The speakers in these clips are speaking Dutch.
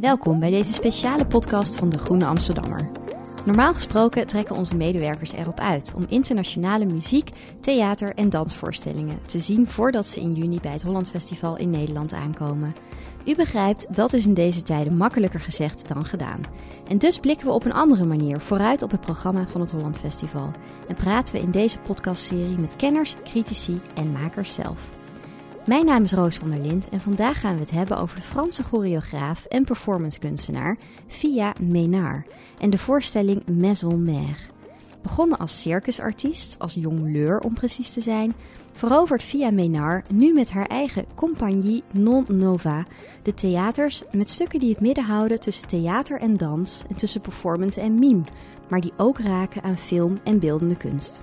Welkom bij deze speciale podcast van De Groene Amsterdammer. Normaal gesproken trekken onze medewerkers erop uit om internationale muziek, theater en dansvoorstellingen te zien voordat ze in juni bij het Holland Festival in Nederland aankomen. U begrijpt, dat is in deze tijden makkelijker gezegd dan gedaan. En dus blikken we op een andere manier vooruit op het programma van het Holland Festival. En praten we in deze podcastserie met kenners, critici en makers zelf. Mijn naam is Roos van der Lind en vandaag gaan we het hebben over de Franse choreograaf en performancekunstenaar Fia Ménard en de voorstelling Maison Mère. Begonnen als circusartiest, als jongleur om precies te zijn, verovert Fia Ménard nu met haar eigen Compagnie Non Nova de theaters met stukken die het midden houden tussen theater en dans en tussen performance en mime, maar die ook raken aan film en beeldende kunst.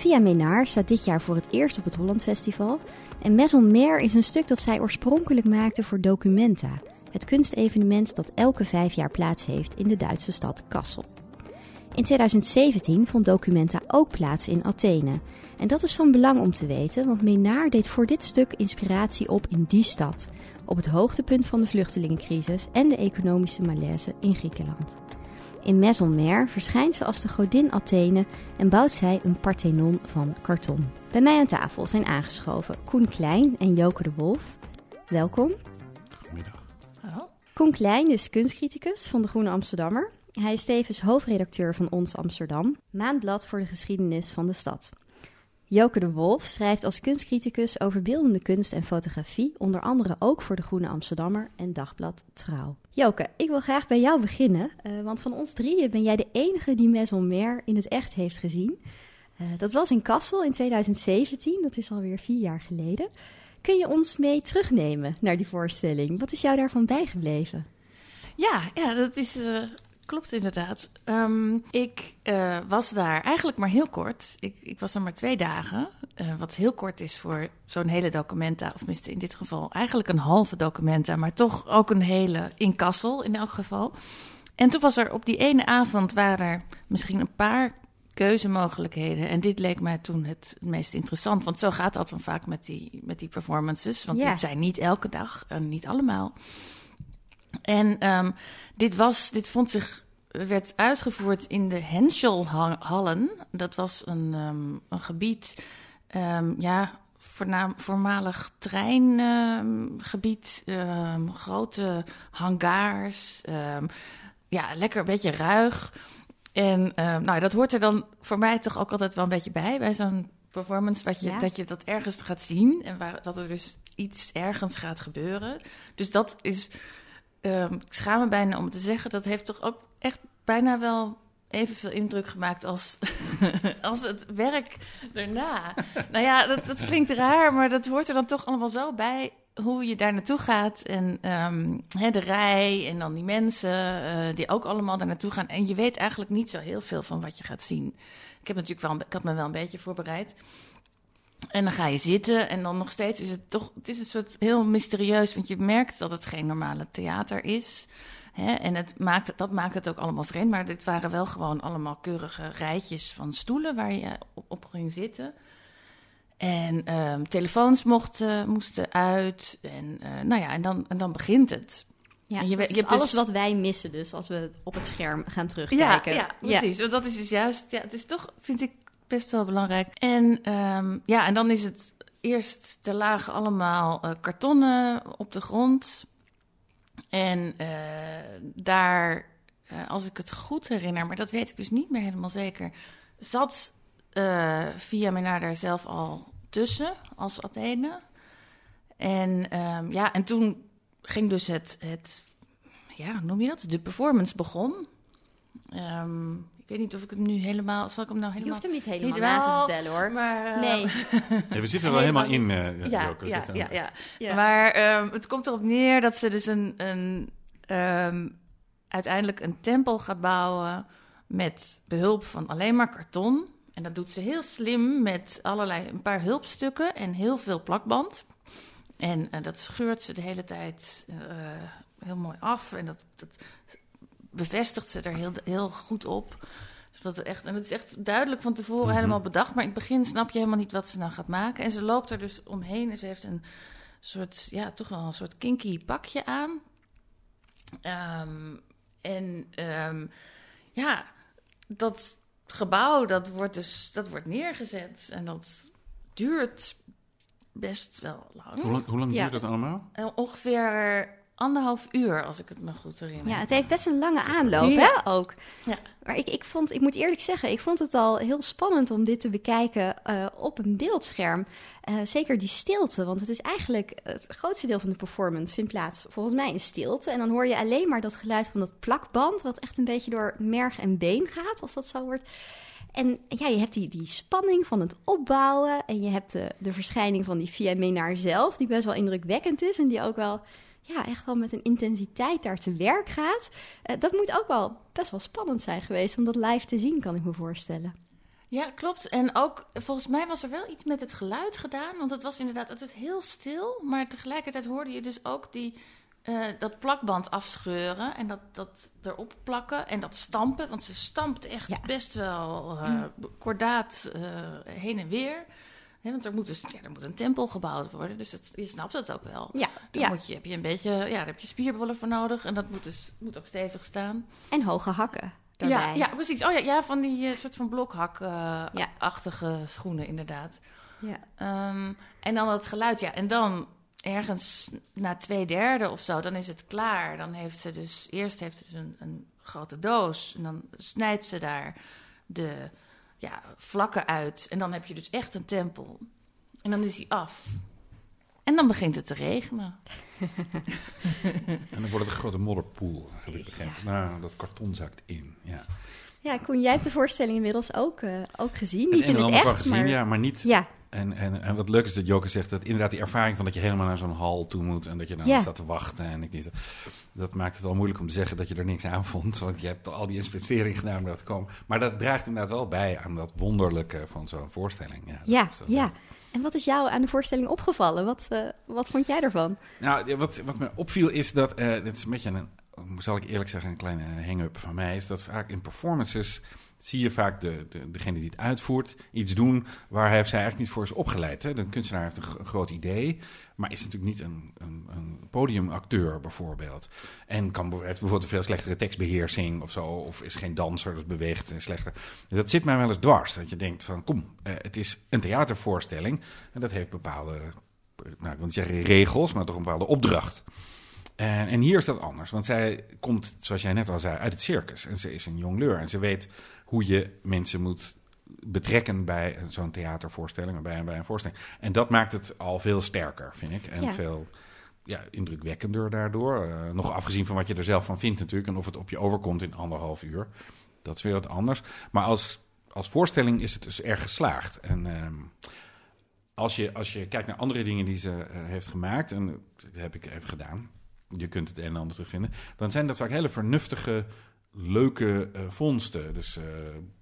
Via Ménard staat dit jaar voor het eerst op het Holland Festival. En Maison Mère is een stuk dat zij oorspronkelijk maakte voor Documenta. Het kunstevenement dat elke vijf jaar plaats heeft in de Duitse stad Kassel. In 2017 vond Documenta ook plaats in Athene. En dat is van belang om te weten, want Ménard deed voor dit stuk inspiratie op in die stad. Op het hoogtepunt van de vluchtelingencrisis en de economische malaise in Griekenland. In Maison Mère verschijnt ze als de godin Athene en bouwt zij een Parthenon van karton. Bij mij aan tafel zijn aangeschoven Koen Klein en Joke de Wolf. Welkom. Koen Klein is kunstcriticus van de Groene Amsterdammer. Hij is tevens hoofdredacteur van Ons Amsterdam, maandblad voor de geschiedenis van de stad. Joke de Wolf schrijft als kunstcriticus over beeldende kunst en fotografie, onder andere ook voor de Groene Amsterdammer en dagblad Trouw. Joke, ik wil graag bij jou beginnen, eh, want van ons drieën ben jij de enige die Mère in het echt heeft gezien. Eh, dat was in Kassel in 2017, dat is alweer vier jaar geleden. Kun je ons mee terugnemen naar die voorstelling? Wat is jou daarvan bijgebleven? Ja, ja dat is, eh, klopt inderdaad. Ehm, ik eh, was daar eigenlijk maar heel kort. Ik, ik was er maar twee dagen. eh, wat heel kort is voor zo'n hele documenta. Of tenminste in dit geval eigenlijk een halve documenta. Maar toch ook een hele in Kassel in elk geval. En toen was er op die ene avond waren er misschien een paar keuzemogelijkheden. En dit leek mij toen het meest interessant. Want zo gaat dat dan vaak met die, met die performances. Want Ja. die zijn niet elke dag en niet allemaal. En ehm, dit, was, dit vond zich, werd uitgevoerd in de Henschelhallen. Dat was een, ehm, een gebied, ehm, ja, voornaam, voormalig treingebied, grote hangars. ja, lekker een beetje ruig. En nou, dat hoort er dan voor mij toch ook altijd wel een beetje bij, bij zo'n performance, dat je, Ja. dat je dat ergens gaat zien en waar, dat er dus iets ergens gaat gebeuren. Dus dat is, ehm, ik schaam me bijna om te zeggen, dat heeft toch ook echt bijna wel evenveel indruk gemaakt als, als het werk daarna. nou ja, dat, dat klinkt raar, maar dat hoort er dan toch allemaal zo bij hoe je daar naartoe gaat. En ehm, hè, de rij en dan die mensen eh, die ook allemaal daar naartoe gaan. En je weet eigenlijk niet zo heel veel van wat je gaat zien. Ik, heb natuurlijk wel, ik had me wel een beetje voorbereid. En dan ga je zitten en dan nog steeds is het toch... Het is een soort heel mysterieus, want je merkt dat het geen normale theater is. Hè? En het maakt, dat maakt het ook allemaal vreemd. Maar dit waren wel gewoon allemaal keurige rijtjes van stoelen waar je op, op ging zitten. En ehm, telefoons mochten, moesten uit. En, eh, nou ja, en, dan, en dan begint het. Ja, En je je hebt alles dus- wat wij missen dus als we op het scherm gaan Ja, terugkijken. ja, precies. Want dat is dus juist, ja, het is toch, vind ik, best wel belangrijk. En ehm, ja, en dan is het eerst, er lagen allemaal eh, kartonnen op de grond. En eh, daar, eh, als ik het goed herinner, maar dat weet ik dus niet meer helemaal zeker, zat Via Menar daar zelf al tussen als Athene. En um, ja, en toen ging dus het, het ja, noem je dat? De performance begon. Um, weet niet of ik het nu helemaal... Zal ik hem nou helemaal... Je hoeft hem niet helemaal niet na te vertellen, hoor. Maar, uh, nee. Ja, we zitten er wel helemaal in, uh, ja, ja, ja, ja, Ja. Maar um, het komt erop neer dat ze dus een, een um, uiteindelijk een tempel gaat bouwen met behulp van alleen maar karton. En dat doet ze heel slim met allerlei een paar hulpstukken en heel veel plakband. En uh, dat scheurt ze de hele tijd uh, heel mooi af. En dat, dat bevestigt ze er heel, heel goed op. Dus dat echt, en het is echt duidelijk van tevoren Mhm. helemaal bedacht. Maar in het begin snap je helemaal niet wat ze nou gaat maken. En ze loopt er dus omheen en ze heeft een soort, ja, toch wel een soort kinky pakje aan. Um, en um, ja, dat gebouw, dat wordt dus dat wordt neergezet. En dat duurt best wel lang. Hoe lang, hoe lang Ja. duurt dat allemaal? Uh, ongeveer anderhalf uur, als ik het me goed herinner. Ja, het heeft best een lange aanloop, Ja. hè, ook. Ja. Maar ik, ik vond, ik moet eerlijk zeggen, ik vond het al heel spannend om dit te bekijken uh, op een beeldscherm. Uh, zeker die stilte, want het is eigenlijk het grootste deel van de performance vindt plaats volgens mij in stilte. En dan hoor je alleen maar dat geluid van dat plakband, wat echt een beetje door merg en been gaat, als dat zo wordt. En ja, je hebt die, die spanning van het opbouwen en je hebt de, de verschijning van die Via Menar zelf, die best wel indrukwekkend is en die ook wel ja, echt wel met een intensiteit daar te werk gaat. Uh, dat moet ook wel best wel spannend zijn geweest om dat live te zien, kan ik me voorstellen. Ja, klopt. En ook volgens mij was er wel iets met het geluid gedaan. Want het was inderdaad het was heel stil. Maar tegelijkertijd hoorde je dus ook die, uh, dat plakband afscheuren. En dat, dat erop plakken. En dat stampen. Want ze stampt echt ja. best wel uh, kordaat uh, heen en weer. He, want er moet, dus, ja, er moet een tempel gebouwd worden, dus het, je snapt het ook wel. Ja, daar ja. Moet je, heb je een beetje, ja, daar heb je spierbollen voor nodig en dat moet dus moet ook stevig staan. En hoge hakken. Daarbij. Ja, ja, precies. Oh ja, ja van die uh, soort van blokhak-achtige uh, ja. schoenen, inderdaad. Ja. Um, en dan het geluid, ja. En dan ergens na twee derde of zo, dan is het klaar. Dan heeft ze dus, eerst heeft ze dus een, een grote doos en dan snijdt ze daar de ja, vlakken uit. En dan heb je dus echt een tempel. En dan is hij af. En dan begint het te regenen. en dan wordt het een grote modderpoel, heb ik begrepen. Ja. Nou, dat karton zakt in, ja. Ja, Koen, jij hebt de voorstelling inmiddels ook, uh, ook gezien. Niet in het echt, gezien, maar... Ja, maar niet... Ja. En, en, en wat leuk is dat Joker zegt, dat inderdaad die ervaring van dat je helemaal naar zo'n hal toe moet... en dat je dan staat te wachten en ik niet... Dat maakt het al moeilijk om te zeggen dat je er niks aan vond. Want je hebt al die investering gedaan om daar te komen. Maar dat draagt inderdaad wel bij aan dat wonderlijke van zo'n voorstelling. Ja, ja. En wat is jou aan de voorstelling opgevallen? Wat, uh, wat vond jij ervan? Nou, wat, wat me opviel is dat, uh, dit is een beetje een, zal ik eerlijk zeggen, een kleine hang-up van mij, is dat vaak in performances zie je vaak de, de, degene die het uitvoert iets doen waar hij of zij eigenlijk niet voor is opgeleid. Hè? De kunstenaar heeft een, groot idee, maar is natuurlijk niet een, een, een podiumacteur bijvoorbeeld. En kan, bijvoorbeeld een veel slechtere tekstbeheersing of zo, of is geen danser, dus beweegt slechter. Dat zit mij wel eens dwars, dat je denkt van kom, uh, het is een theatervoorstelling en dat heeft bepaalde, nou ik wil niet zeggen regels, maar toch een bepaalde opdracht. En, en, hier is dat anders, want zij komt, zoals jij net al zei, uit het circus. En ze is een jongleur en ze weet hoe je mensen moet betrekken bij zo'n theatervoorstelling bij, bij een voorstelling. En dat maakt het al veel sterker, vind ik. En Ja. veel ja, indrukwekkender daardoor. Uh, nog afgezien van wat je er zelf van vindt natuurlijk. En of het op je overkomt in anderhalf uur. Dat is weer wat anders. Maar als, als voorstelling is het dus erg geslaagd. En ehm, als, je, als je kijkt naar andere dingen die ze uh, heeft gemaakt... en dat heb ik even gedaan... je kunt het een en ander terugvinden... dan zijn dat vaak hele vernuftige leuke uh, vondsten. Dus uh,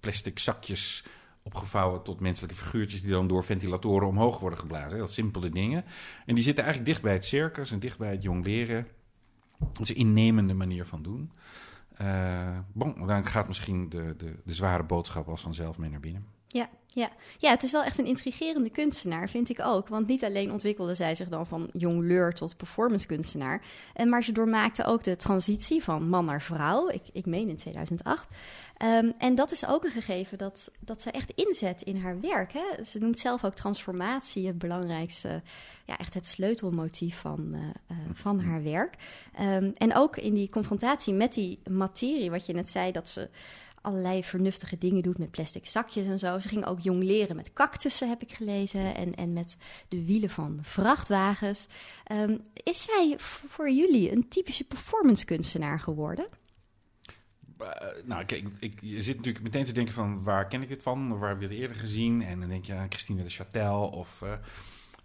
plastic zakjes opgevouwen tot menselijke figuurtjes... die dan door ventilatoren omhoog worden geblazen. Heel simpele dingen. En die zitten eigenlijk dicht bij het circus en dicht bij het jong leren. Dat is een innemende manier van doen. Uh, bon, dan gaat misschien de, de, de zware boodschap als vanzelf mee naar binnen. Ja, ja. ja, het is wel echt een intrigerende kunstenaar, vind ik ook. Want niet alleen ontwikkelde zij zich dan van jongleur tot performance kunstenaar, en maar ze doormaakte ook de transitie van man naar vrouw, ik, ik meen in 2008. Ehm, en dat is ook een gegeven dat, dat ze echt inzet in haar werk. Hè? Ze noemt zelf ook transformatie het belangrijkste, ja, echt het sleutelmotief van, eh, eh, van haar werk. Ehm, en ook in die confrontatie met die materie, wat je net zei, dat ze allerlei vernuftige dingen doet met plastic zakjes en zo. Ze ging ook jong leren met cactussen, heb ik gelezen, en, en met de wielen van vrachtwagens. Ehm, is zij voor jullie een typische performance kunstenaar geworden? nou, kijk, ik, je zit natuurlijk meteen te denken van waar ken ik dit van? Waar heb je dit eerder gezien? En dan denk je aan Christine de Châtel of uh,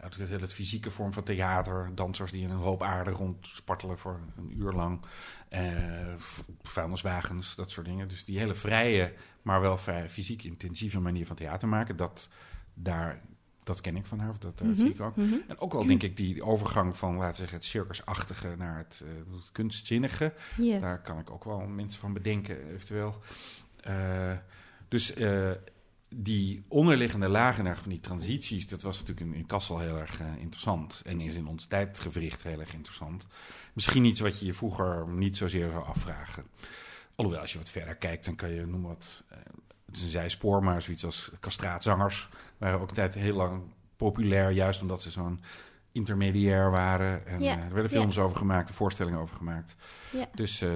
uit het hele fysieke vorm van theater. Dansers die in een hoop aarde rondspartelen voor een uur lang. Uh, vuilniswagens, dat soort dingen. Dus die hele vrije, maar wel vrij fysiek intensieve manier van theater maken. Dat, daar, dat ken ik van haar, of dat, dat zie ik ook. Mhm. En ook wel denk ik die overgang van, laten we zeggen, het circusachtige naar het, uh, het kunstzinnige. Yeah. Daar kan ik ook wel mensen van bedenken, eventueel. Uh, dus die onderliggende lagen van die transities, dat was natuurlijk in, in Kassel heel erg uh, interessant. En is in ons tijdgevricht heel erg interessant. Misschien iets wat je je vroeger niet zozeer zou afvragen. Alhoewel, als je wat verder kijkt, dan kan je noemen wat. Uh, het is een zijspoor, maar zoiets als castraatzangers waren ook een tijd heel lang populair, juist omdat ze zo'n intermediair waren. En Ja, uh, er werden films ja. over gemaakt, er voorstellingen over gemaakt. Ja. Dus uh,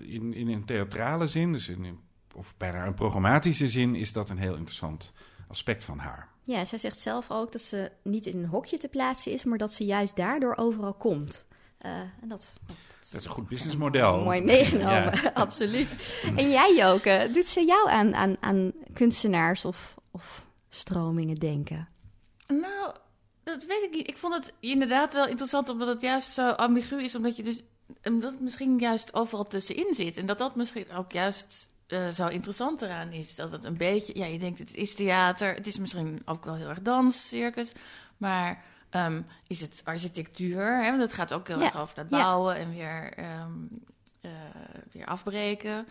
in, in een theatrale zin, dus in, in, of bijna een programmatische zin, is dat een heel interessant aspect van haar. Ja, zij zegt zelf ook dat ze niet in een hokje te plaatsen is, maar dat ze juist daardoor overal komt. Uh, en dat, dat, dat is een goed businessmodel. Mooi meegenomen, ja. absoluut. En jij, Joke, doet ze jou aan, aan, aan kunstenaars of, of stromingen denken? Nou, dat weet ik niet. Ik vond het inderdaad wel interessant, omdat het juist zo ambigu is, omdat je dus omdat het misschien juist overal tussenin zit. En dat dat misschien ook juist uh, zo interessant eraan is. Dat het een beetje, ja, je denkt het is theater, het is misschien ook wel heel erg dans, circus, maar um, is het architectuur? Hè? Want het gaat ook heel Ja. erg over dat Ja. bouwen en weer, um, uh, weer afbreken.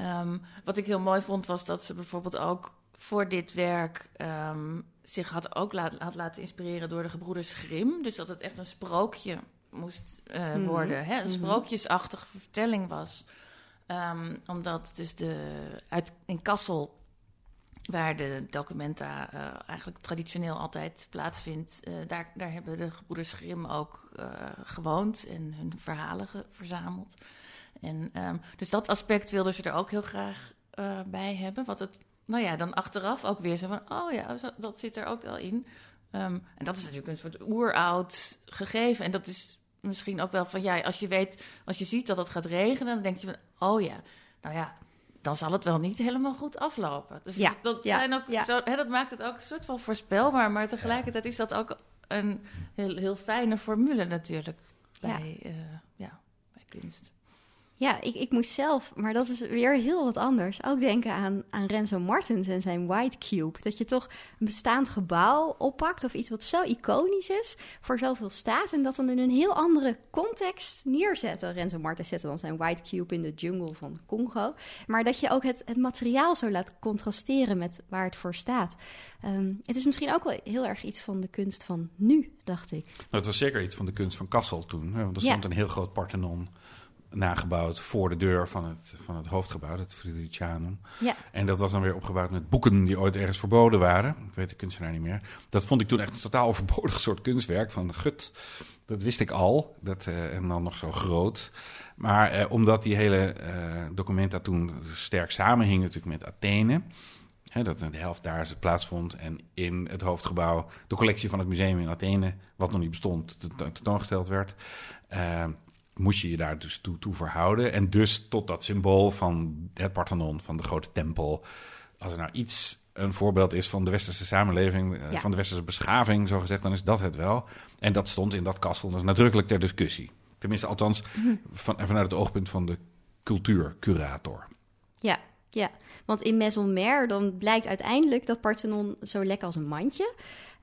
Um, wat ik heel mooi vond, was dat ze bijvoorbeeld ook voor dit werk zich had ook laat, had laten inspireren door de gebroeders Grimm. Dus dat het echt een sprookje moest uh, Mhm. worden. Hè? Een Mhm. sprookjesachtige vertelling was. Um, omdat dus de, uit, in Kassel, waar de documenta uh, eigenlijk traditioneel altijd plaatsvindt, uh, daar, daar hebben de gebroeders Grimm ook uh, gewoond en hun verhalen verzameld. En, um, dus dat aspect wilden ze er ook heel graag bij hebben. Wat het, nou ja, dan achteraf ook weer zo van, oh ja, dat zit er ook wel in. Um, en dat is natuurlijk een soort oeroud gegeven. En dat is misschien ook wel van, ja, als je weet, als je ziet dat het gaat regenen, dan denk je van, oh ja, nou ja, dan zal het wel niet helemaal goed aflopen. Dus Ja, dat, ja, zijn ook ja. zo, hè, dat maakt het ook een soort van voorspelbaar, maar tegelijkertijd is dat ook een heel, heel fijne formule natuurlijk bij, ja. Uh, ja, bij kunst. Ja, ik, ik moest zelf, maar dat is weer heel wat anders. Ook denken aan, aan Renzo Martens en zijn White Cube. Dat je toch een bestaand gebouw oppakt of iets wat zo iconisch is, voor zoveel staat. En dat dan in een heel andere context neerzetten. Renzo Martens zette dan zijn White Cube in de jungle van Congo. Maar dat je ook het, het materiaal zo laat contrasteren met waar het voor staat. Um, het is misschien ook wel heel erg iets van de kunst van nu, dacht ik. Nou, het was zeker iets van de kunst van Kassel toen. Hè? Want er stond Ja. een heel groot Parthenon nagebouwd voor de deur van het, van het hoofdgebouw, het Fridericianum. Ja. En dat was dan weer opgebouwd met boeken die ooit ergens verboden waren. Ik weet de kunstenaar niet meer. Dat vond ik toen echt een totaal overbodig soort kunstwerk van gut. Dat wist ik al. Dat, uh, en dan nog zo groot. Maar uh, omdat die hele uh, documenta toen sterk samenhing natuurlijk met Athene. Hè, dat de helft daar plaatsvond. En in het hoofdgebouw de collectie van het museum in Athene, wat nog niet bestond, tentoongesteld werd moest je je daar dus toe, toe verhouden. En dus tot dat symbool van het Parthenon, van de grote tempel. Als er nou iets een voorbeeld is van de westerse samenleving, Ja. van de westerse beschaving, zo gezegd, dan is dat het wel. En dat stond in dat kastel dus nadrukkelijk ter discussie. Tenminste, althans, van, vanuit het oogpunt van de cultuurcurator. Ja, ja. Want in Mère dan blijkt uiteindelijk dat Parthenon zo lekker als een mandje.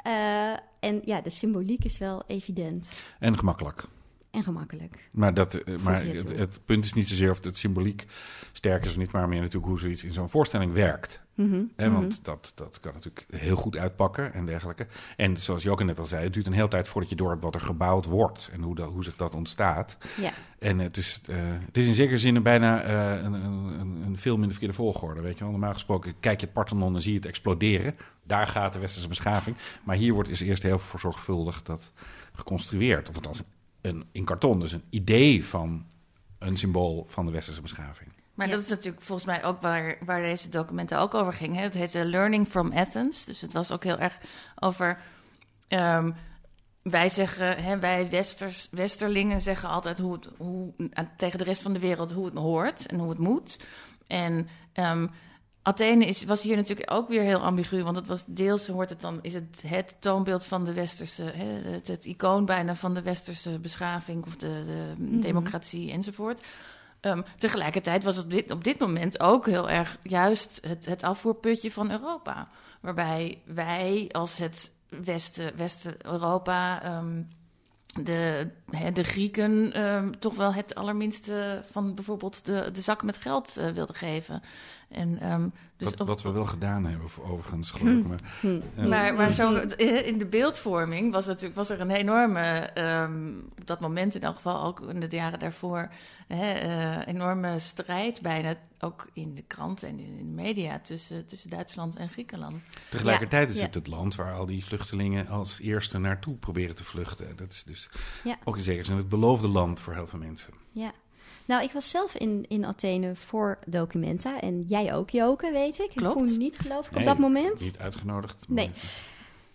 Uh, en ja, de symboliek is wel evident. En gemakkelijk. En gemakkelijk. Maar, dat, eh, maar het, het punt is niet zozeer of het symboliek sterk is of niet, maar meer natuurlijk hoe zoiets in zo'n voorstelling werkt. Mhm, Hè, mhm. want dat, dat kan natuurlijk heel goed uitpakken en dergelijke. En zoals je ook net al zei, het duurt een hele tijd voordat je door hebt wat er gebouwd wordt en hoe, dat, hoe zich dat ontstaat. Ja. En het is, eh, het is in zekere zin bijna eh, een, een, een, een film in de verkeerde volgorde. Weet je wel? Normaal gesproken kijk je het Parthenon en zie je het exploderen. Daar gaat de westerse beschaving. Maar hier wordt is eerst heel verzorgvuldig dat geconstrueerd. Of althans een, in karton, dus een idee van een symbool van de westerse beschaving. Maar Ja. dat is natuurlijk volgens mij ook waar, waar deze documenten ook over gingen. Het heette Learning from Athens. Dus het was ook heel erg over. ehm, wij zeggen, hè, wij Westers, Westerlingen zeggen altijd hoe het, hoe, tegen de rest van de wereld hoe het hoort en hoe het moet. En ehm, Athene is, was hier natuurlijk ook weer heel ambigu, want het was deels hoort het dan, is het het toonbeeld van de westerse, hè, het, het icoon bijna van de westerse beschaving of de, de Mhm. democratie enzovoort. Ehm, tegelijkertijd was het op dit, op dit moment ook heel erg juist het, het afvoerputje van Europa. Waarbij wij als het Westen, Westen-Europa, ehm, de, hè, de Grieken ehm, toch wel het allerminste van bijvoorbeeld de, de zak met geld eh, wilden geven. En, ehm, dus wat, op- wat we wel gedaan hebben, of- overigens, geloof ik. Maar, Hm. eh, maar, maar zo, eh, in de beeldvorming was, natuurlijk, was er een enorme, ehm, op dat moment in elk geval, ook in de jaren daarvoor, hè, enorme strijd bijna, ook in de kranten en in de media, tussen, tussen Duitsland en Griekenland. Tegelijkertijd Ja, is ja. het het land waar al die vluchtelingen als eerste naartoe proberen te vluchten. Dat is dus Ja. ook in zekere zin het beloofde land voor heel veel mensen. Ja. Nou, ik was zelf in, in Athene voor Documenta. En jij ook, Joke, weet ik. Klopt. Ik kon niet, geloof ik, op Nee, dat moment. Niet uitgenodigd. Nee.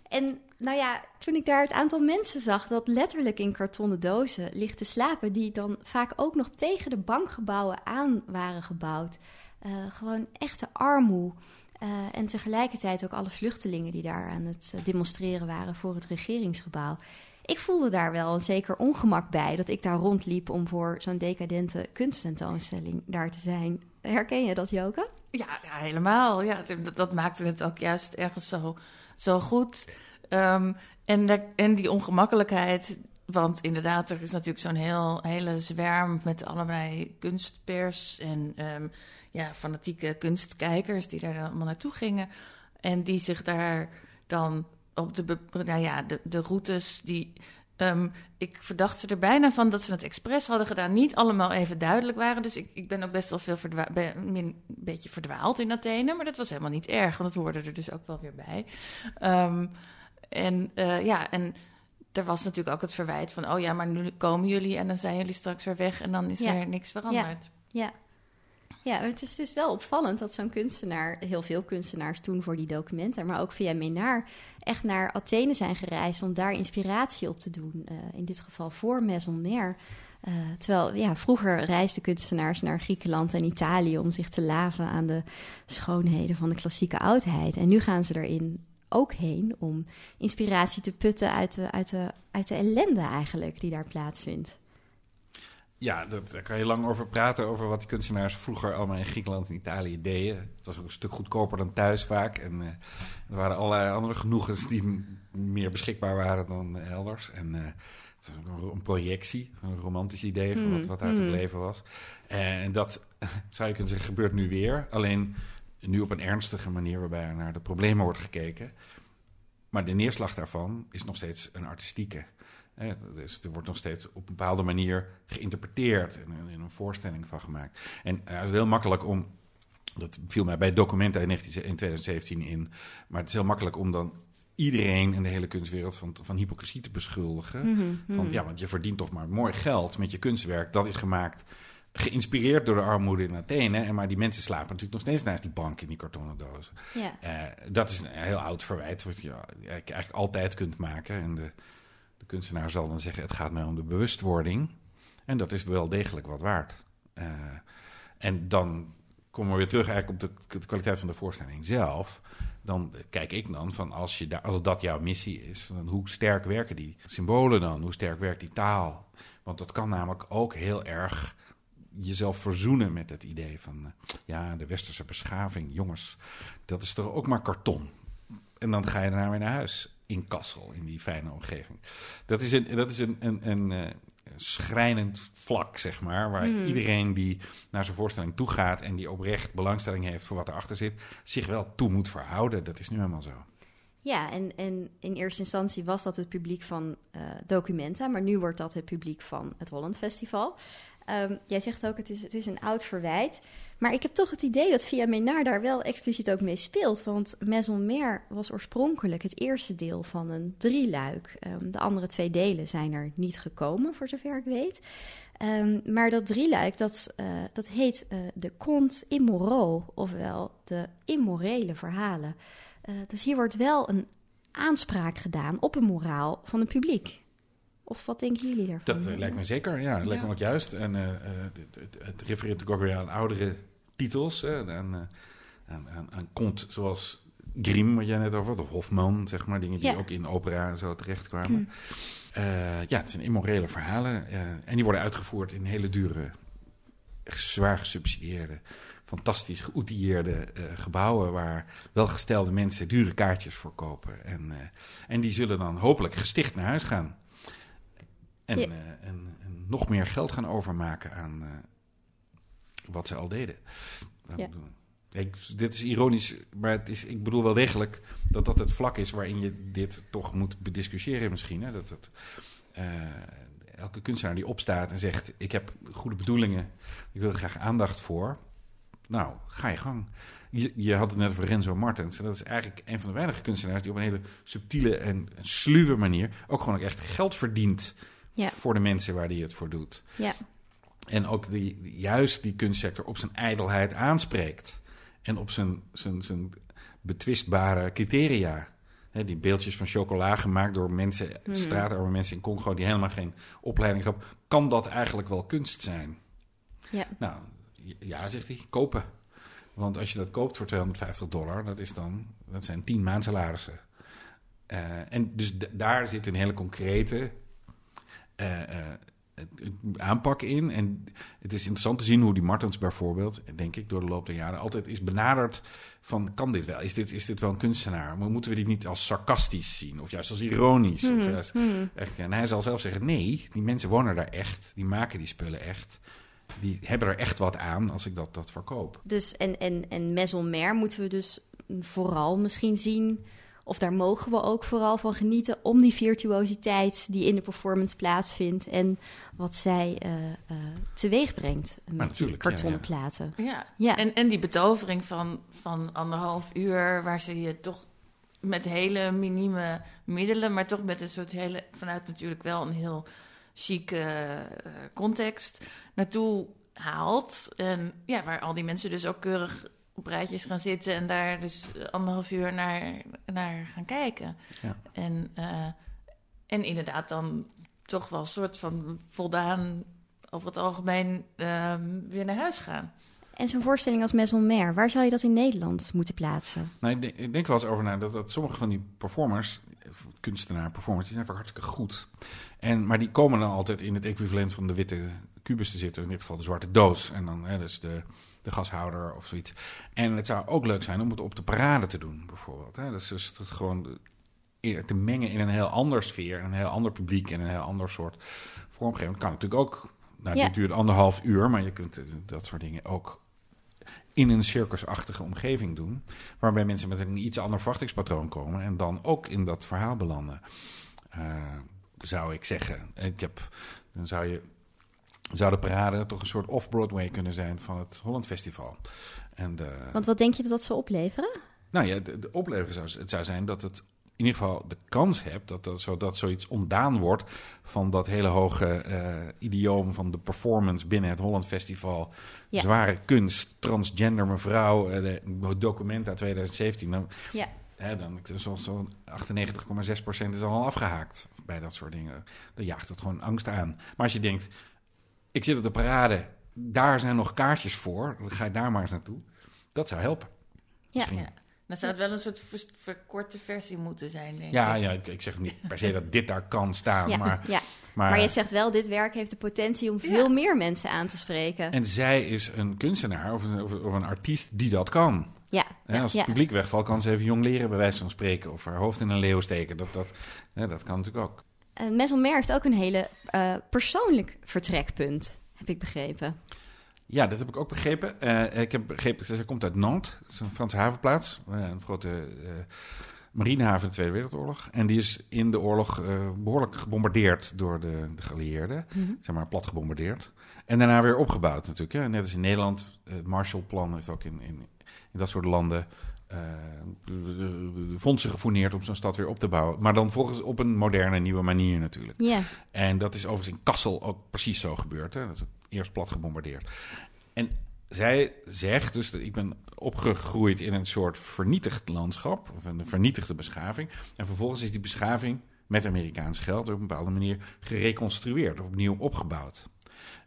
En nou ja, toen ik daar het aantal mensen zag dat letterlijk in kartonnen dozen ligt te slapen, die dan vaak ook nog tegen de bankgebouwen aan waren gebouwd. Eh, gewoon echte armoe. Eh, en tegelijkertijd ook alle vluchtelingen die daar aan het eh, demonstreren waren voor het regeringsgebouw. Ik voelde daar wel een zeker ongemak bij dat ik daar rondliep om voor zo'n decadente kunsttentoonstelling daar te zijn. Herken je dat, Joke? Ja, helemaal. Ja, dat, dat maakte het ook juist ergens zo, zo goed. Ehm, en, de- en die ongemakkelijkheid. Want inderdaad, er is natuurlijk zo'n heel, hele zwerm met allerlei kunstpers en ehm, ja, fanatieke kunstkijkers die daar allemaal naartoe gingen. En die zich daar dan op de, nou ja, de, de routes die. Ehm, ik verdacht ze er bijna van dat ze het expres hadden gedaan. Niet allemaal even duidelijk waren. Dus ik, ik ben ook best wel veel een beetje verdwaald in Athene. Maar dat was helemaal niet erg, want dat hoorde er dus ook wel weer bij. Ehm, en eh, ja, en er was natuurlijk ook het verwijt van... oh ja, maar nu komen jullie en dan zijn jullie straks weer weg... en dan is Ja. er niks veranderd. Ja. Ja, het is, het is wel opvallend dat zo'n kunstenaar, heel veel kunstenaars toen voor die documenten, maar ook via Menaar, echt naar Athene zijn gereisd om daar inspiratie op te doen. Eh, in dit geval voor Maison Mer. Eh, terwijl ja, vroeger reisden kunstenaars naar Griekenland en Italië om zich te laven aan de schoonheden van de klassieke oudheid. En nu gaan ze erin ook heen om inspiratie te putten uit de, uit de, uit de ellende eigenlijk die daar plaatsvindt. Ja, dat, daar kan je lang over praten, over wat die kunstenaars vroeger allemaal in Griekenland en Italië deden. Het was ook een stuk goedkoper dan thuis vaak. En eh, er waren allerlei andere genoegens die meer beschikbaar waren dan eh, elders. En eh, het was ook een, projectie, een romantisch idee van wat, wat uit het Mm. leven was. En dat, zou je kunnen zeggen, gebeurt nu weer. Alleen nu op een ernstige manier waarbij er naar de problemen wordt gekeken. Maar de neerslag daarvan is nog steeds een artistieke. Hè, dus er wordt nog steeds op een bepaalde manier geïnterpreteerd en in een voorstelling van gemaakt. En ja, het is heel makkelijk om, dat viel mij bij documenten in, 19, in 2017 in, maar het is heel makkelijk om dan iedereen in de hele kunstwereld van, van hypocrisie te beschuldigen. Mhm, Van, ja, want je verdient toch maar mooi geld met je kunstwerk. Dat is gemaakt, geïnspireerd door de armoede in Athene. En maar die mensen slapen natuurlijk nog steeds naast die bank in die kartonnen dozen. Ja. Eh, dat is een heel oud verwijt, wat je eigenlijk altijd kunt maken. En de, de kunstenaar zal dan zeggen, het gaat mij om de bewustwording. En dat is wel degelijk wat waard. Eh, en dan komen we weer terug eigenlijk op de, de kwaliteit van de voorstelling zelf. Dan kijk ik dan van als, je als dat jouw missie is, dan hoe sterk werken die symbolen dan? Hoe sterk werkt die taal? Want dat kan namelijk ook heel erg jezelf verzoenen met het idee van... eh, ja, de westerse beschaving, jongens, dat is toch ook maar karton. En dan ga je daarna weer naar huis in Kassel, in die fijne omgeving. Dat is een, dat is een, een, een, eh, schrijnend vlak, zeg maar. Waar Mhm. iedereen die naar zijn voorstelling toe gaat en die oprecht belangstelling heeft voor wat erachter zit, zich wel toe moet verhouden. Dat is nu helemaal zo. Ja, en, en in eerste instantie was dat het publiek van eh, Documenta, maar nu wordt dat het publiek van het Holland Festival. Ehm, jij zegt ook, het is, het is een oud verwijt. Maar ik heb toch het idee dat Via Menar daar wel expliciet ook mee speelt. Want Maison was oorspronkelijk het eerste deel van een drieluik. Ehm, de andere twee delen zijn er niet gekomen, voor zover ik weet. Ehm, maar dat drieluik, dat, eh, dat heet eh, de Conte Immoraux, ofwel de immorele verhalen. Eh, dus hier wordt wel een aanspraak gedaan op een moraal van het publiek. Of wat denken jullie daarvan? Dat eh, lijkt me zeker, ja. Dat lijkt me ook juist. En eh, eh, het, refereert natuurlijk ook weer aan oudere titels. Hè, aan, aan, aan, aan kont zoals Grimm, wat jij net over had, of Hofman, zeg maar. Dingen die ook in opera en zo terechtkwamen. Eh, ja, het zijn immorele verhalen. en die worden uitgevoerd in hele dure, zwaar gesubsidieerde, fantastisch geoutilleerde gebouwen... waar welgestelde mensen dure kaartjes voor kopen. En, en die zullen dan hopelijk gesticht naar huis gaan. En, Ja. eh, en, en nog meer geld gaan overmaken aan eh, wat ze al deden. Ja. ik dit is ironisch, maar het is, ik bedoel wel degelijk dat dat het vlak is waarin je dit toch moet bediscussiëren misschien. Hè? Dat het, eh, elke kunstenaar die opstaat en zegt, ik heb goede bedoelingen, ik wil er graag aandacht voor. Nou, ga je gang. Je, je had het net over Renzo Martens. En dat is eigenlijk een van de weinige kunstenaars die op een hele subtiele en, en sluwe manier ook gewoon ook echt geld verdient Ja. voor de mensen waar hij het voor doet. Ja, En ook die, juist die kunstsector op zijn ijdelheid aanspreekt. En op zijn, zijn, zijn betwistbare criteria. Die beeldjes van chocola gemaakt door mensen, Mhm. straatarme mensen in Congo die helemaal geen opleiding hebben. Kan dat eigenlijk wel kunst zijn? ja. Nou, ja, zegt hij, kopen. Want als je dat koopt voor 250 dollar, dat, is dan, dat zijn 10 maandsalarissen. Eh en dus daar zit een hele concrete eh, eh, het- het aanpak in. En het is interessant te zien hoe die Martens bijvoorbeeld, denk ik, door de loop der jaren altijd is benaderd van, kan dit wel? Is dit, is dit wel een kunstenaar? Maar moeten we dit niet als sarcastisch zien? Of juist als ironisch? Of juist, mhm. echt, en hij zal zelf zeggen, nee, die mensen wonen daar echt. Die maken die spullen echt. Die hebben er echt wat aan als ik dat, dat verkoop. Dus en, en, en Maison Mer moeten we dus vooral misschien zien... of daar mogen we ook vooral van genieten... om die virtuositeit die in de performance plaatsvindt... en wat zij eh, eh, teweeg brengt met die kartonnen ja. platen. Ja, Ja. En, en die betovering van, van anderhalf uur, waar ze je toch met hele minieme middelen, maar toch met een soort hele, vanuit natuurlijk wel een heel chique eh, context, naartoe haalt. En ja, waar al die mensen dus ook keurig op rijtjes gaan zitten en daar dus anderhalf uur naar, naar gaan kijken. Ja. En, eh, en inderdaad dan toch wel een soort van voldaan over het algemeen ehm, weer naar huis gaan. En zo'n voorstelling als Maison Mer, waar zou je dat in Nederland moeten plaatsen? Nou, ik, denk, ik denk wel eens over na dat, dat sommige van die performers, eh, kunstenaar performers, die zijn vaak hartstikke goed. En, maar die komen dan altijd in het equivalent van de witte kubus te zitten, in dit geval de zwarte doos. En dan hè, dus de, de gashouder of zoiets. En het zou ook leuk zijn om het op de parade te doen, bijvoorbeeld. Hè? Dat is dus het gewoon eer- te mengen in een heel ander sfeer, een heel ander publiek en een heel ander soort vormgeving. Dat kan natuurlijk ook. Nou, Ja. dit duurt anderhalf uur, maar je kunt eh, dat soort dingen ook in een circusachtige omgeving doen. Waarbij mensen met een iets ander verwachtingspatroon komen en dan ook in dat verhaal belanden. Eh, zou ik zeggen. Ik heb, dan zou je. Zou de parade toch een soort off-Broadway kunnen zijn van het Holland Festival? En de, Want wat denk je dat dat zou opleveren? nou ja, de, de opleving zou, het zou zijn dat het in ieder geval de kans hebt dat, dat, zodat zoiets ontdaan wordt van dat hele hoge eh, idioom van de performance binnen het Holland Festival. Ja. Zware kunst, transgender mevrouw, de documenta 2017. Dan, Ja. hè, dan zo'n zo 98,6% is al afgehaakt bij dat soort dingen. Dan jaagt het gewoon angst aan. Maar als je denkt, ik zit op de parade, daar zijn nog kaartjes voor, dan ga je daar maar eens naartoe. Dat zou helpen. Ja. Misschien. Ja. Dan zou het wel een soort verkorte versie moeten zijn, denk Ja, ik. ja ik, ik zeg niet per se dat dit daar kan staan, Ja, maar, ja. maar, Maar je zegt wel, dit werk heeft de potentie om veel meer mensen aan te spreken. en zij is een kunstenaar of een, of, of een artiest die dat kan. ja, ja, als het ja. publiek wegvalt, kan ze even jong leren bij wijze van spreken of haar hoofd in een leeuw steken. Dat, dat, hè, dat kan natuurlijk ook. Uh, Maison heeft ook een hele uh, persoonlijk vertrekpunt, heb ik begrepen. Ja, dat heb ik ook begrepen. Uh, ik heb begrepen, ze komt uit Nantes, dat is een Franse havenplaats. een grote marinehaven in de Tweede Wereldoorlog. En die is in de oorlog behoorlijk gebombardeerd door de, de geallieerden. Mm Zeg maar plat gebombardeerd. En daarna weer opgebouwd natuurlijk. Hè. Net als in Nederland, het Marshallplan is ook in, in, in dat soort landen uh, fondsen gefourneerd om zo'n stad weer op te bouwen. Maar dan volgens op een moderne, nieuwe manier natuurlijk. Ja. En dat is overigens in Kassel ook precies zo gebeurd. Hè? Dat is eerst plat gebombardeerd. En zij zegt dus dat ik ben opgegroeid in een soort vernietigd landschap, of een vernietigde beschaving. En vervolgens is die beschaving met Amerikaans geld op een bepaalde manier gereconstrueerd, of opnieuw opgebouwd.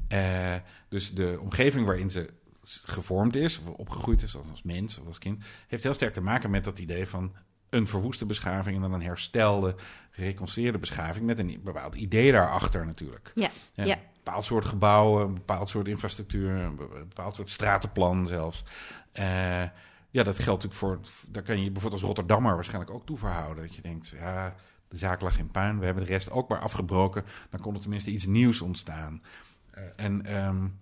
Uh, dus de omgeving waarin ze gevormd is, of opgegroeid is als mens of als kind, heeft heel sterk te maken met dat idee van een verwoeste beschaving en dan een herstelde, gereconstrueerde beschaving met een bepaald idee daarachter natuurlijk. Ja, ja. ja. Een bepaald soort gebouwen, een bepaald soort infrastructuur, een bepaald soort stratenplan zelfs. Uh, ja, dat geldt natuurlijk voor, daar kan je bijvoorbeeld als Rotterdammer waarschijnlijk ook toe verhouden. Dat je denkt, ja, de zaak lag in puin, we hebben de rest ook maar afgebroken, dan kon er tenminste iets nieuws ontstaan. Uh, en um,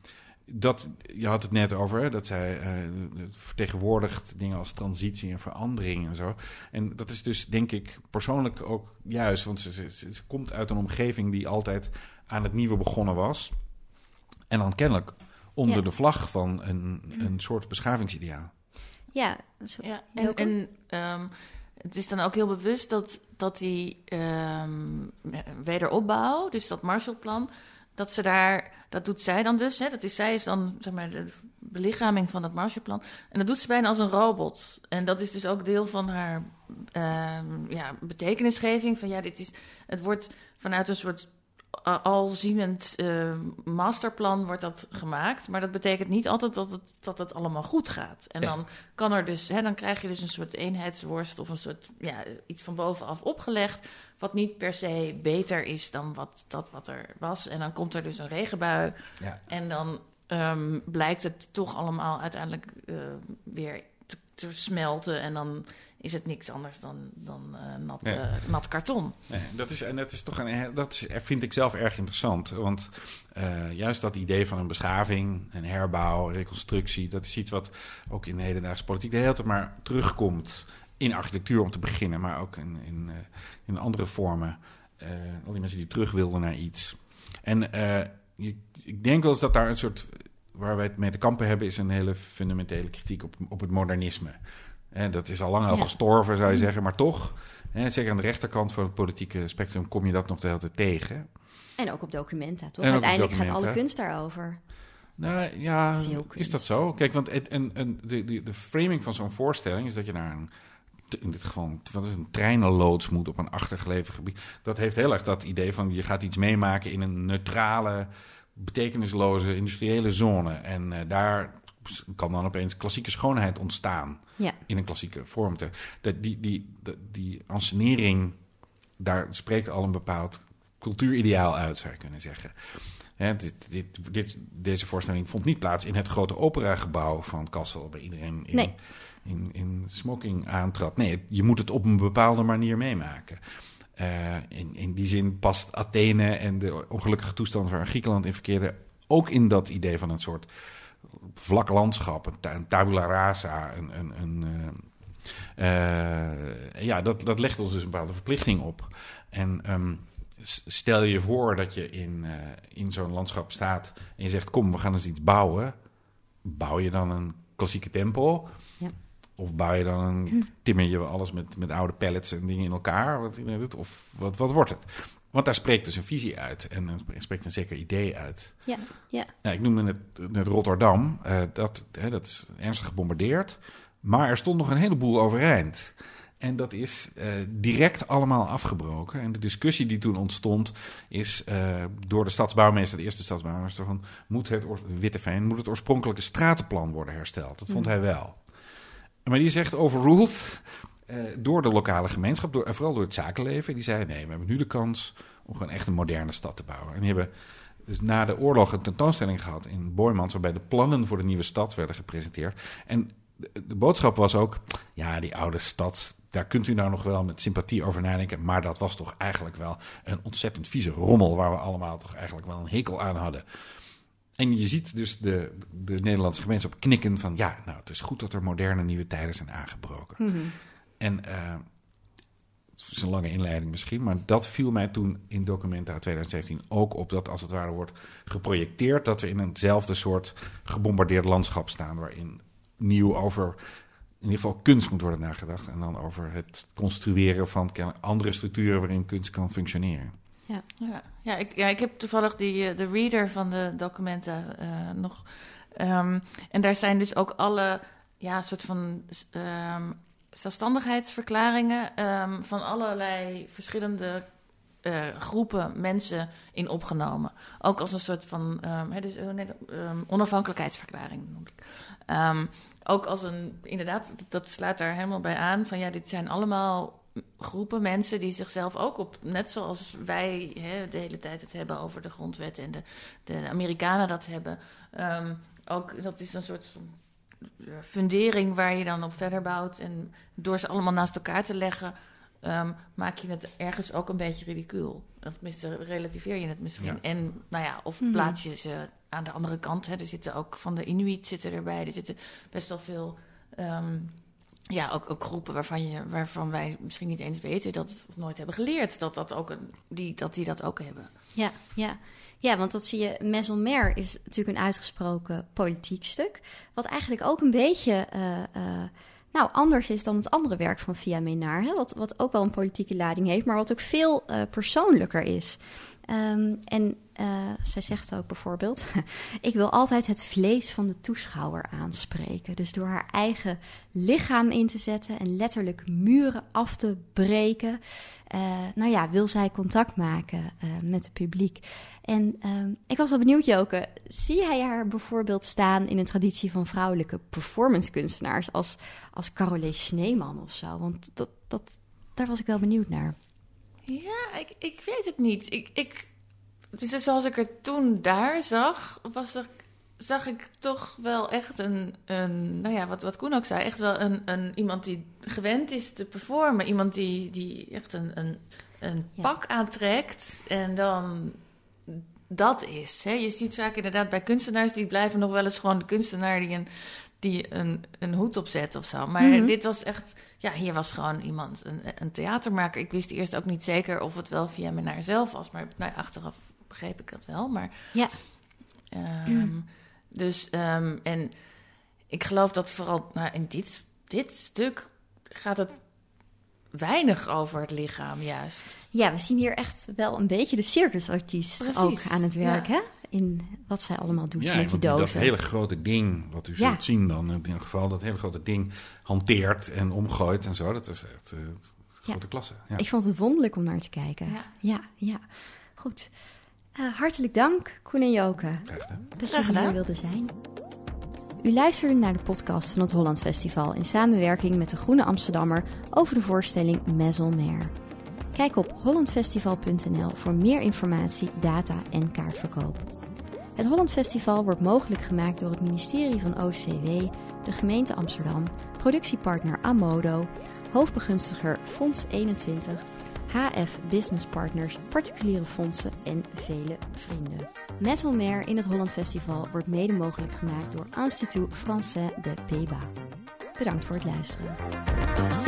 dat, je had het net over, hè, dat zij uh, vertegenwoordigt dingen als transitie en verandering en zo. En dat is dus, denk ik, persoonlijk ook juist. Want ze, ze, ze, komt uit een omgeving die altijd aan het nieuwe begonnen was. En dan kennelijk onder Ja. de vlag van een, een soort beschavingsideaal. Ja, zo, Ja, en, ehm, het is dan ook heel bewust dat, dat die ehm, wederopbouw, dus dat Marshallplan, dat ze daar, dat doet zij dan dus, hè, dat is, zij is dan zeg maar de belichaming van het Marshallplan. En dat doet ze bijna als een robot. En dat is dus ook deel van haar ehm, ja, betekenisgeving. Van ja, dit is, het wordt vanuit een soort alzienend eh, masterplan wordt dat gemaakt. Maar dat betekent niet altijd dat het, dat het allemaal goed gaat. En Ja. dan kan er dus, hè, dan krijg je dus een soort eenheidsworst of een soort ja, iets van bovenaf opgelegd. Wat niet per se beter is dan wat, dat wat er was. En dan komt er dus een regenbui. Ja. En dan ehm, blijkt het toch allemaal uiteindelijk eh, weer te, te smelten. En dan is het niks anders dan, dan eh, nat, eh, nat karton. Nee, dat is, en dat is toch een, dat is, vind ik zelf erg interessant. Want eh, juist dat idee van een beschaving, een herbouw, reconstructie, dat is iets wat ook in de hedendaagse politiek de hele tijd maar terugkomt. In architectuur om te beginnen, maar ook in, in, in andere vormen. Al die mensen die terug wilden naar iets. En je, ik denk wel eens dat daar een soort. Waar wij het mee te kampen hebben, is een hele fundamentele kritiek op, op het modernisme. En dat is al lang al Ja. gestorven, zou je zeggen, maar toch. Hè, zeker aan de rechterkant van het politieke spectrum kom je dat nog de hele tijd tegen. En ook op Documenta, toch? En Uiteindelijk gaat alle Documenta. kunst daarover. Nou ja, is dat zo? Kijk, want het, en, en de, de, de framing van zo'n voorstelling is dat je naar een, in dit geval wat is een treinenloods moet op een achtergelegen gebied. Dat heeft heel erg dat idee van je gaat iets meemaken in een neutrale, betekenisloze industriële zone. En eh, daar kan dan opeens klassieke schoonheid ontstaan Ja. in een klassieke vorm. Te- Dat, die, die, die, die ansenering, daar spreekt al een bepaald cultuurideaal uit, zou je kunnen zeggen. Hè, dit, dit, dit, deze voorstelling vond niet plaats in het grote operagebouw van Kassel, waar iedereen in, Nee. in, in smoking aantrad. Nee, je moet het op een bepaalde manier meemaken. Eh, in, in die zin past Athene en de ongelukkige toestand waar Griekenland in verkeerde ook in dat idee van een soort vlak landschap, een, ta- een tabula rasa, een, een, een, eh, eh, ja, dat, dat legt ons dus een bepaalde verplichting op. En ehm, stel je voor dat je in, eh, in zo'n landschap staat en je zegt: Kom, we gaan eens iets bouwen. Bouw je dan een klassieke tempel? Ja. Of bouw je dan een, timmer je alles met, met oude pallets en dingen in elkaar? Wat, of wat, wat wordt het? Want daar spreekt dus een visie uit en er spreekt een zeker idee uit. Ja, ja. Ja, ik noemde net, net Rotterdam. eh, dat, hè, dat is ernstig gebombardeerd. Maar er stond nog een heleboel overeind. En dat is eh, direct allemaal afgebroken. En de discussie die toen ontstond is eh, door de stadsbouwmeester, de eerste stadsbouwmeester, van moet het Witteveen, moet het oorspronkelijke stratenplan worden hersteld. Dat vond hij wel. Maar die zegt overruled door de lokale gemeenschap, door, en vooral door het zakenleven. Die zei nee, we hebben nu de kans om gewoon echt een moderne stad te bouwen. En die hebben dus na de oorlog een tentoonstelling gehad in Boymans, waarbij de plannen voor de nieuwe stad werden gepresenteerd. En de, de boodschap was ook, ja, die oude stad, daar kunt u nou nog wel met sympathie over nadenken. Maar dat was toch eigenlijk wel een ontzettend vieze rommel. Waar we allemaal toch eigenlijk wel een hekel aan hadden. En je ziet dus de, de Nederlandse gemeenschap knikken van... ja, nou, het is goed dat er moderne nieuwe tijden zijn aangebroken. Mhm. En uh, het is een lange inleiding misschien... maar dat viel mij toen in Documenta 2017 ook op... dat als het ware wordt geprojecteerd... dat we in eenzelfde soort gebombardeerd landschap staan... waarin nieuw over in ieder geval kunst moet worden nagedacht. En dan over het construeren van andere structuren waarin kunst kan functioneren. Ja, ja. ja, ik, ja ik heb toevallig die, eh, de reader van de documenten uh, nog. Um, en daar zijn dus ook alle ja, soort van um, zelfstandigheidsverklaringen um, van allerlei verschillende uh, groepen mensen in opgenomen. Ook als een soort van he, dus, net, onafhankelijkheidsverklaring noem ik. ook als een, inderdaad, dat, sluit daar helemaal bij aan. Van ja, dit zijn allemaal groepen mensen die zichzelf ook op, net zoals wij de hele tijd het hebben over de grondwet en de, de Amerikanen dat hebben, um, ook dat is een soort van fundering waar je dan op verder bouwt. En door ze allemaal naast elkaar te leggen, um, maak je het ergens ook een beetje ridicuul. Of tenminste, relativeer je het misschien. Ja. En nou ja, of Mhm. plaats je ze aan de andere kant. Hè. Er zitten ook van de Inuit zitten erbij. Er zitten best wel veel. Um, ja, ook, ook groepen waarvan, je, waarvan wij misschien niet eens weten dat of nooit hebben geleerd dat, dat, ook een, die, dat die dat ook hebben. Ja, ja. Ja, want dat zie je. Maison Mer is natuurlijk een uitgesproken politiek stuk. Wat eigenlijk ook een beetje uh, uh, nou, anders is dan het andere werk van Via Menar. Hè? Wat, wat ook wel een politieke lading heeft, maar wat ook veel uh, persoonlijker is. Um, en uh, zij zegt ook bijvoorbeeld: Ik wil altijd het vlees van de toeschouwer aanspreken. Dus door haar eigen lichaam in te zetten en letterlijk muren af te breken. Uh, nou ja, wil zij contact maken uh, met het publiek. En um, ik was wel benieuwd, Joke. Zie jij haar bijvoorbeeld staan in een traditie van vrouwelijke performancekunstenaars als, als Carolee Sneeman of zo? Want dat, dat, daar was ik wel benieuwd naar. Ja, ik, ik weet het niet. Ik, ik, dus zoals ik er toen daar zag, was er, zag ik toch wel echt een, een nou ja, wat, wat Koen ook zei, echt wel een, een, iemand die gewend is te performen. Iemand die, die echt een, een, een ja. pak aantrekt en dan dat is. Hè? Je ziet vaak inderdaad bij kunstenaars, die blijven nog wel eens gewoon de kunstenaar die een, die een, een hoed opzet of zo. Maar mm-hmm. dit was echt, ja, hier was gewoon iemand, een, een theatermaker. Ik wist eerst ook niet zeker of het wel via me naar zelf was, maar nou, achteraf begreep ik dat wel. Maar, ja. Um, mm. Dus, um, en ik geloof dat vooral nou, in dit, dit stuk gaat het weinig over het lichaam juist. Ja, we zien hier echt wel een beetje de circusartiest Precies. ook aan het werk, ja. hè? In wat zij allemaal doet ja, met die dozen. dat hele grote ding, wat u ja. zult zien dan in ieder geval, dat hele grote ding hanteert en omgooit en zo. Dat is echt uh, grote klasse. Ja. Ik vond het wonderlijk om naar te kijken. Ja, ja. ja. Goed. Uh, hartelijk dank, Koen en Joke. Graag gedaan. Dat jullie hier wilden zijn. U luisterde naar de podcast van het Holland Festival in samenwerking met de Groene Amsterdammer over de voorstelling Maison Mer. Kijk op hollandfestival.nl voor meer informatie, data en kaartverkoop. Het Holland Festival wordt mogelijk gemaakt door het ministerie van OCW, de gemeente Amsterdam, productiepartner Amodo, hoofdbegunstiger Fonds 21, HF Business Partners, particuliere fondsen en vele vrienden. Metal Mer in het Holland Festival wordt mede mogelijk gemaakt door Institut Français de Pays-Bas. Bedankt voor het luisteren.